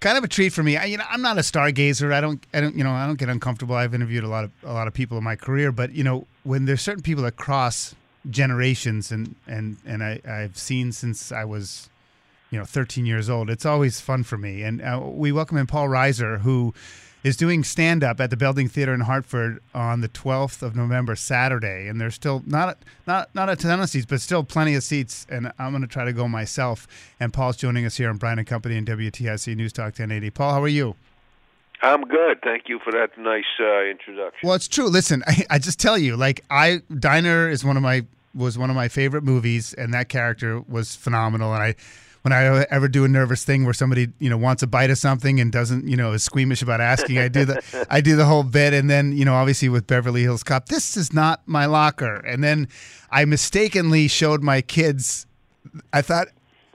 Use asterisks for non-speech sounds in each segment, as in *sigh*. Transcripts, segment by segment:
kind of a treat for me. I, you know, I'm not a stargazer. I don't, I don't, you know, I don't get uncomfortable. I've interviewed a lot of a lot of people in my career, but you know, when there's certain people that cross generations, and and and I, I've seen since I was, you know, 13 years old. It's always fun for me. And uh, we welcome in Paul Reiser, who is doing stand up at the Belding Theater in Hartford on the 12th of November, Saturday. And there's still not not not a ton of seats, but still plenty of seats. And I'm going to try to go myself. And Paul's joining us here on Brian and Company and WTIC News Talk 1080. Paul, how are you? I'm good. Thank you for that nice uh, introduction. Well, it's true. Listen, *laughs* I, I just tell you, like I Diner is one of my was one of my favorite movies, and that character was phenomenal. And I when I ever do a nervous thing where somebody you know wants a bite of something and doesn't you know is squeamish about asking, I do the *laughs* I do the whole bit, and then you know obviously with Beverly Hills Cop, this is not my locker, and then I mistakenly showed my kids. I thought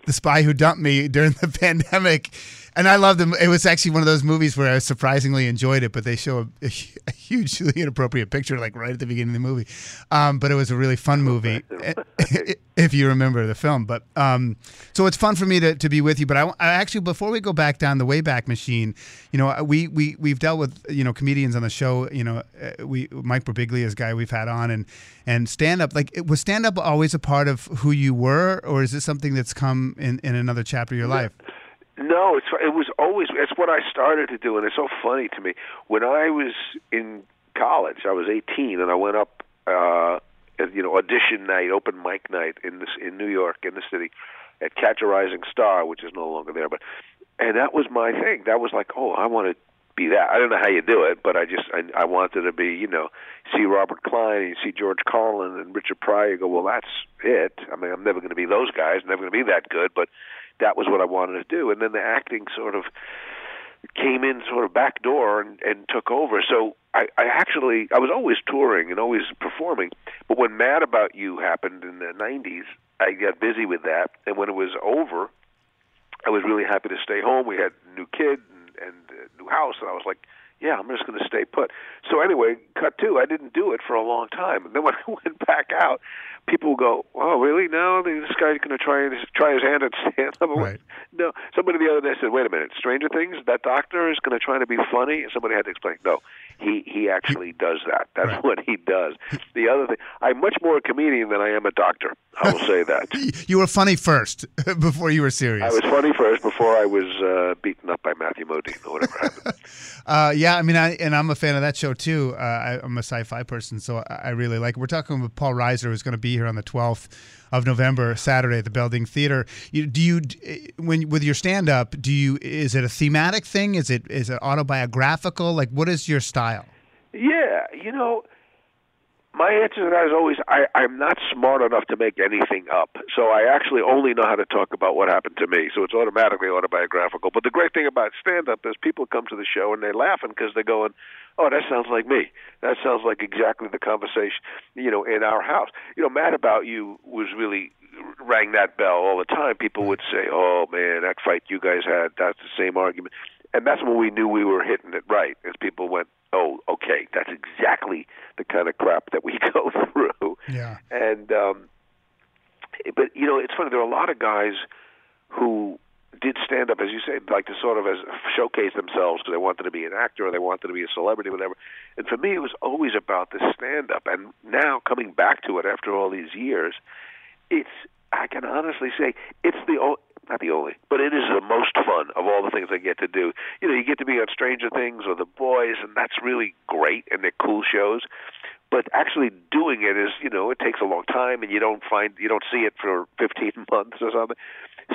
the spy who dumped me *laughs* during the pandemic. And I loved them. It was actually one of those movies where I surprisingly enjoyed it, but they show a, a hugely *laughs* inappropriate picture, like right at the beginning of the movie. Um, but it was a really fun movie, *laughs* if you remember the film. But um, so it's fun for me to, to be with you. But I, I actually, before we go back down the Wayback Machine, you know, we we we've dealt with you know comedians on the show. You know, uh, we Mike Birbiglia is a guy we've had on, and and stand up. Like, was stand up always a part of who you were, or is this something that's come in in another chapter of your life? No, it's it was always it's what I started to do, and it's so funny to me. When I was in college, I was 18, and I went up, uh, you know, audition night, open mic night in this in New York, in the city, at Catch a Rising Star, which is no longer there, but and that was my thing. That was like, oh, I want to be that. I don't know how you do it, but I just I, I wanted to be, you know, see Robert Klein, and see George Carlin and Richard Pryor. You go, well, that's it. I mean, I'm never going to be those guys, never going to be that good, but that was what I wanted to do. And then the acting sort of came in sort of back door and, and took over. So I, I actually I was always touring and always performing, but when Mad About You happened in the '90s, I got busy with that. And when it was over, I was really happy to stay home. We had a new kid and, and a new house, and I was like, yeah, I'm just going to stay put. So anyway, cut two. I didn't do it for a long time, and then when *laughs* I went back out, people will go, "Oh, really? No, this guy's going to try his try his hand at stand *laughs* up." Right. No, somebody the other day said, "Wait a minute, Stranger Things? That doctor is going to try to be funny?" And somebody had to explain, "No, he he actually does that. That's Right. what he does." The other thing, I'm much more a comedian than I am a doctor. I will say that. *laughs* You were funny first before you were serious. I was funny first before I was uh, beaten up by Matthew Modine or whatever happened. Uh, yeah, I mean, I, and I'm a fan of that show too. Uh, I, I'm a sci-fi person, so I, I really like. We're talking with Paul Reiser, who's going to be here on the 12th of November, Saturday at the Belding Theater. You, do you, when with your stand-up, do you? Is it a thematic thing? Is it is it autobiographical? Like, what is your style? Yeah, you know, my answer to that is always I, I'm not smart enough to make anything up. So I actually only know how to talk about what happened to me. So it's automatically autobiographical. But the great thing about stand up is people come to the show and they're laughing because they're going, Oh, that sounds like me. That sounds like exactly the conversation, you know, in our house. You know, Mad About You was really rang that bell all the time. People would say, "Oh man, that fight you guys had, that's the same argument." And that's when we knew we were hitting it right, as people went, "Oh, okay, that's exactly the kind of crap that we *laughs* go through." Yeah. And um but you know, it's funny there are a lot of guys who did stand up as you say like to sort of as showcase themselves because they wanted to be an actor or they wanted to be a celebrity whatever and for me it was always about the stand up and now coming back to it after all these years it's I can honestly say it's the not the only, but it is the most fun of all the things I get to do. You know, you get to be on Stranger Things or The Boys, and that's really great, and they're cool shows. But actually doing it is, you know, it takes a long time, and you don't find you don't see it for 15 *laughs* months or something.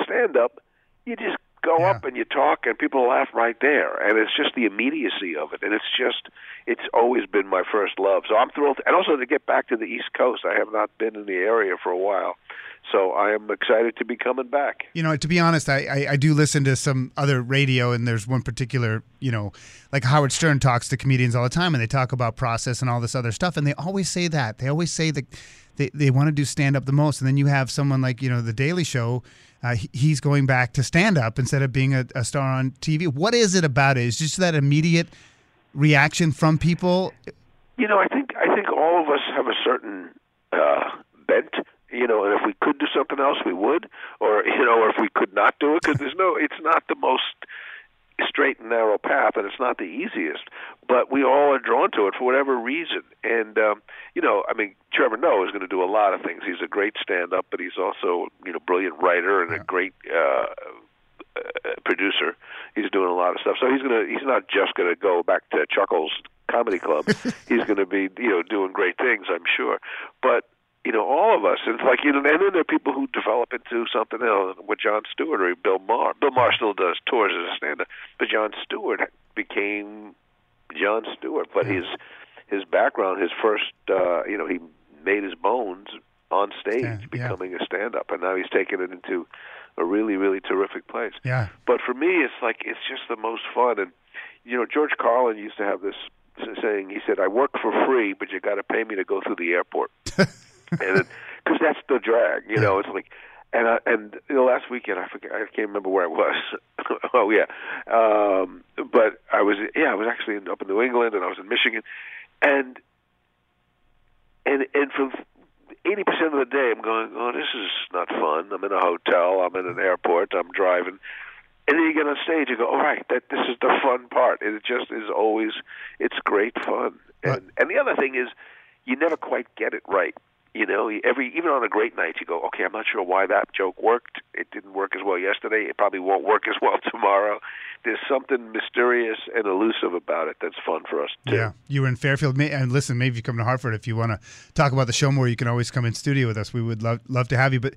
Stand up, you just go Yeah. up and you talk, and people laugh right there, and it's just the immediacy of it, and it's just it's always been my first love. So I'm thrilled, and also to get back to the East Coast. I have not been in the area for a while, so I am excited to be coming back. You know, to be honest, I, I, I do listen to some other radio, and there's one particular, you know, like Howard Stern talks to comedians all the time, and they talk about process and all this other stuff, and they always say that. They always say that they, they want to do stand up the most, and then you have someone like, you know, The Daily Show. Uh, he's going back to stand up instead of being a, a star on TV. What is it about it? Is just that immediate reaction from people? You know, I think I think all of us have a certain uh, bent. You know, and if we could do something else, we would. Or you know, or if we could not do it, because there's no, it's not the most straight and narrow path, and it's not the easiest. But we all are drawn to it for whatever reason. And um, you know, I mean, Trevor Noah is going to do a lot of things. He's a great stand-up, but he's also you know brilliant writer and a great. Uh, uh, producer. He's doing a lot of stuff. So he's gonna. He's not just gonna go back to Chuckles Comedy Club. *laughs* he's gonna be you know doing great things. I'm sure. But you know, all of us. It's like you know, and then there are people who develop into something else. With Jon Stewart or Bill Maher. Bill Maher still does tours as a stand-up, but Jon Stewart became Jon Stewart. But his his background, his first, uh, you know, he made his bones on stage, Stand- yeah. becoming a stand-up, and now he's taken it into a really, really terrific place. Yeah. But for me, it's like it's just the most fun. And you know, George Carlin used to have this saying. He said, "I work for free, but you got to pay me to go through the airport." *laughs* and because that's the drag, you know, it's like. And I, and you know, last weekend I forget I can't remember where I was. *laughs* oh yeah, um, but I was yeah I was actually in, up in New England and I was in Michigan, and and and for eighty percent of the day I'm going oh this is not fun. I'm in a hotel. I'm in an airport. I'm driving. And then you get on stage, you go, all right, that this is the fun part. And it just is always, it's great fun. And and the other thing is, you never quite get it right. You know, every even on a great night, you go, okay, I'm not sure why that joke worked. It didn't work as well yesterday. It probably won't work as well *laughs* tomorrow. There's something mysterious and elusive about it that's fun for us too. Yeah, you were in Fairfield. And listen, maybe if you come to Hartford, if you want to talk about the show more, you can always come in studio with us. We would love love to have you. But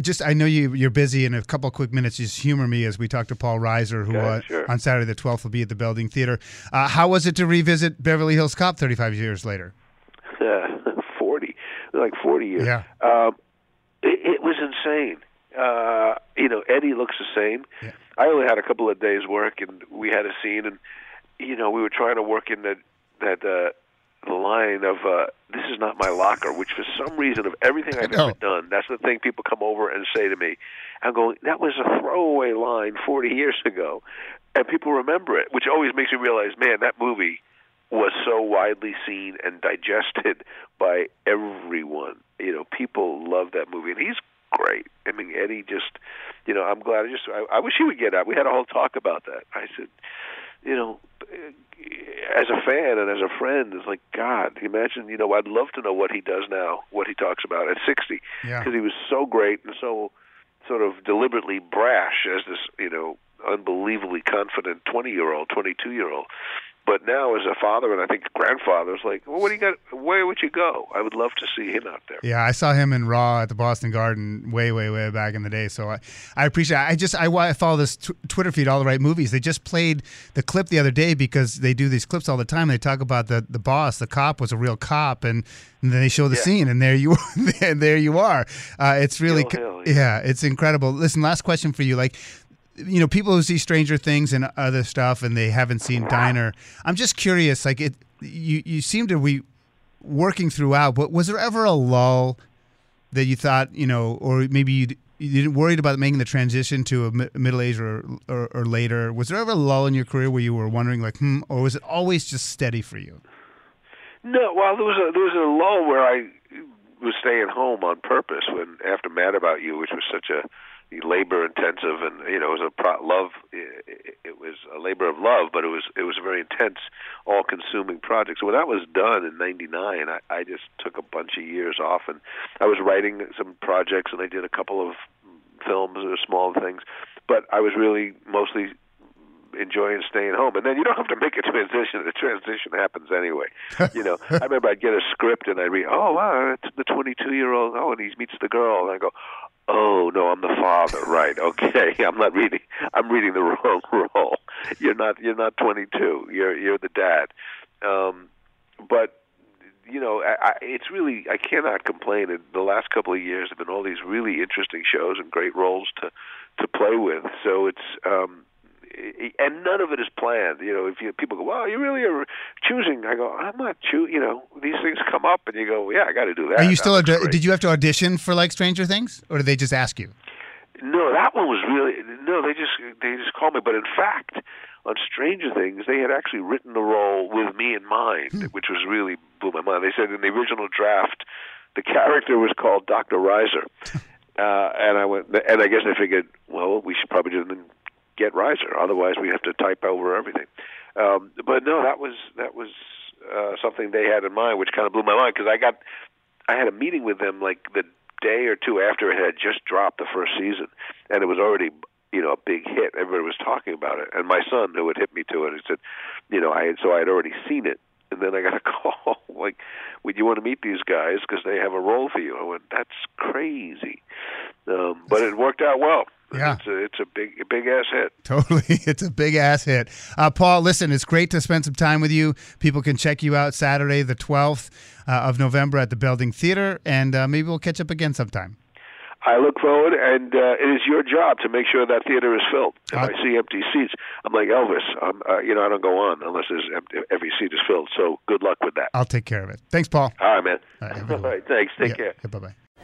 just, I know you you're busy. In a couple of quick minutes, just humor me as we talk to Paul Reiser, who Yeah, uh, sure. on Saturday the 12th will be at the Belding Theater. Uh, how was it to revisit Beverly Hills Cop 35 years later? Like forty years. Yeah. Um, it, it was insane. Uh, you know, Eddie looks the same. Yeah. I only had a couple of days work, and we had a scene, and you know, we were trying to work in that that uh, the line of uh, "This is not my locker," which for some reason of everything I've ever done, that's the thing people come over and say to me. I'm going, that was a throwaway line 40 years ago, and people remember it, which always makes me realize, man, that movie was so widely seen and digested *laughs* by everyone. You know, people love that movie, and he's great. I mean, Eddie just, you know, I'm glad. I just, I, I wish he would get out. We had a whole talk about that. I said, you know, as a fan and as a friend, it's like God. Imagine, you know, I'd love to know what he does now, what he talks about at 60, Yeah. because he was so great and so sort of deliberately brash as this, you know, unbelievably confident 20 year old, 22 year old. But now, as a father and I think grandfather, it's like, well, what do you got? Where would you go? I would love to see him out there. Yeah, I saw him in Raw at the Boston Garden way, way, way back in the day. So I, I appreciate. I just I, I follow this tw- Twitter feed, all the right movies. They just played the clip the other day because they do these clips all the time. They talk about the the boss, the cop was a real cop, and, and then they show the Yeah. scene, and there you *laughs* and there you are. Uh, it's really Hill Hill, yeah. yeah. it's incredible. Listen, last question for you, like. You know, people who see Stranger Things and other stuff, and they haven't seen Diner. I'm just curious. Like it, you you seem to be working throughout, but was there ever a lull that you thought, you know, or maybe you you didn't worried about making the transition to a middle age or, or or later? Was there ever a lull in your career where you were wondering, like, hmm, or was it always just steady for you? No, well, there was a there was a lull where I was staying home on purpose when after Mad About You, which was such a labor intensive and you know it was a pro- love it, it was a labor of love but it was it was a very intense all consuming project so when that was done in 99 I, I just took a bunch of years off and I was writing some projects and I did a couple of films or small things. But I was really mostly enjoying staying home. And then you don't have to make a transition. The transition happens anyway. *laughs* You know, I remember I'd get a script and I'd read, oh wow, it's the 22 year old. Oh, and he meets the girl, and I go, oh no, I'm the father. right? Okay, *laughs* I'm not reading. I'm reading the *laughs* wrong role. You're not. You're not 22. You're you're the dad. Um, but you know, I, I, it's really I cannot complain. And the last couple of years have been all these really interesting shows and great roles to to play with. So it's um, and none of it is planned. You know, if you people go, "Well, you really are choosing," I go, "I'm not choosing." You know, these things come up, and you go, "Yeah, I got to do that." Are you still? Ad- did you have to audition for like Stranger Things, or did they just ask you? No, that one was really no. They just they just called me. But in fact, on Stranger Things, they had actually written the role with me in mind, hmm. which was really blew my mind. They said in the original draft, the character was called Doctor Reiser. *laughs* Uh, and I went, and I guess I figured, well, we should probably do just get Reiser. Otherwise, we have to type over everything. Um, but no, that was that was uh, something they had in mind, which kind of blew my mind because I got I had a meeting with them like the day or two after it had just dropped the first season, and it was already you know a big hit. Everybody was talking about it, and my son who had hit me to it, he said, you know, I had so I had already seen it, and then I got a *laughs* call like, "Would you want to meet these guys because they have a role for you?" I went, "That's crazy," um, but it worked out well. Yeah, it's a, it's a big big ass hit. *laughs* Totally, *laughs* it's a big ass hit. Uh, Paul, listen, it's great to spend some time with you. People can check you out Saturday, the twelfth uh, of November at the Belding Theater, and uh, maybe we'll catch up again sometime. I look forward, and uh, it is your job to make sure that theater is filled. If uh, I see empty seats, I'm like Elvis. I'm, uh, you know, I don't go on unless there's empty, every seat is filled. So good luck with that. I'll take care of it. Thanks, Paul. All right, man. All right, *laughs* All right thanks. Take yeah, care. Yeah, bye bye.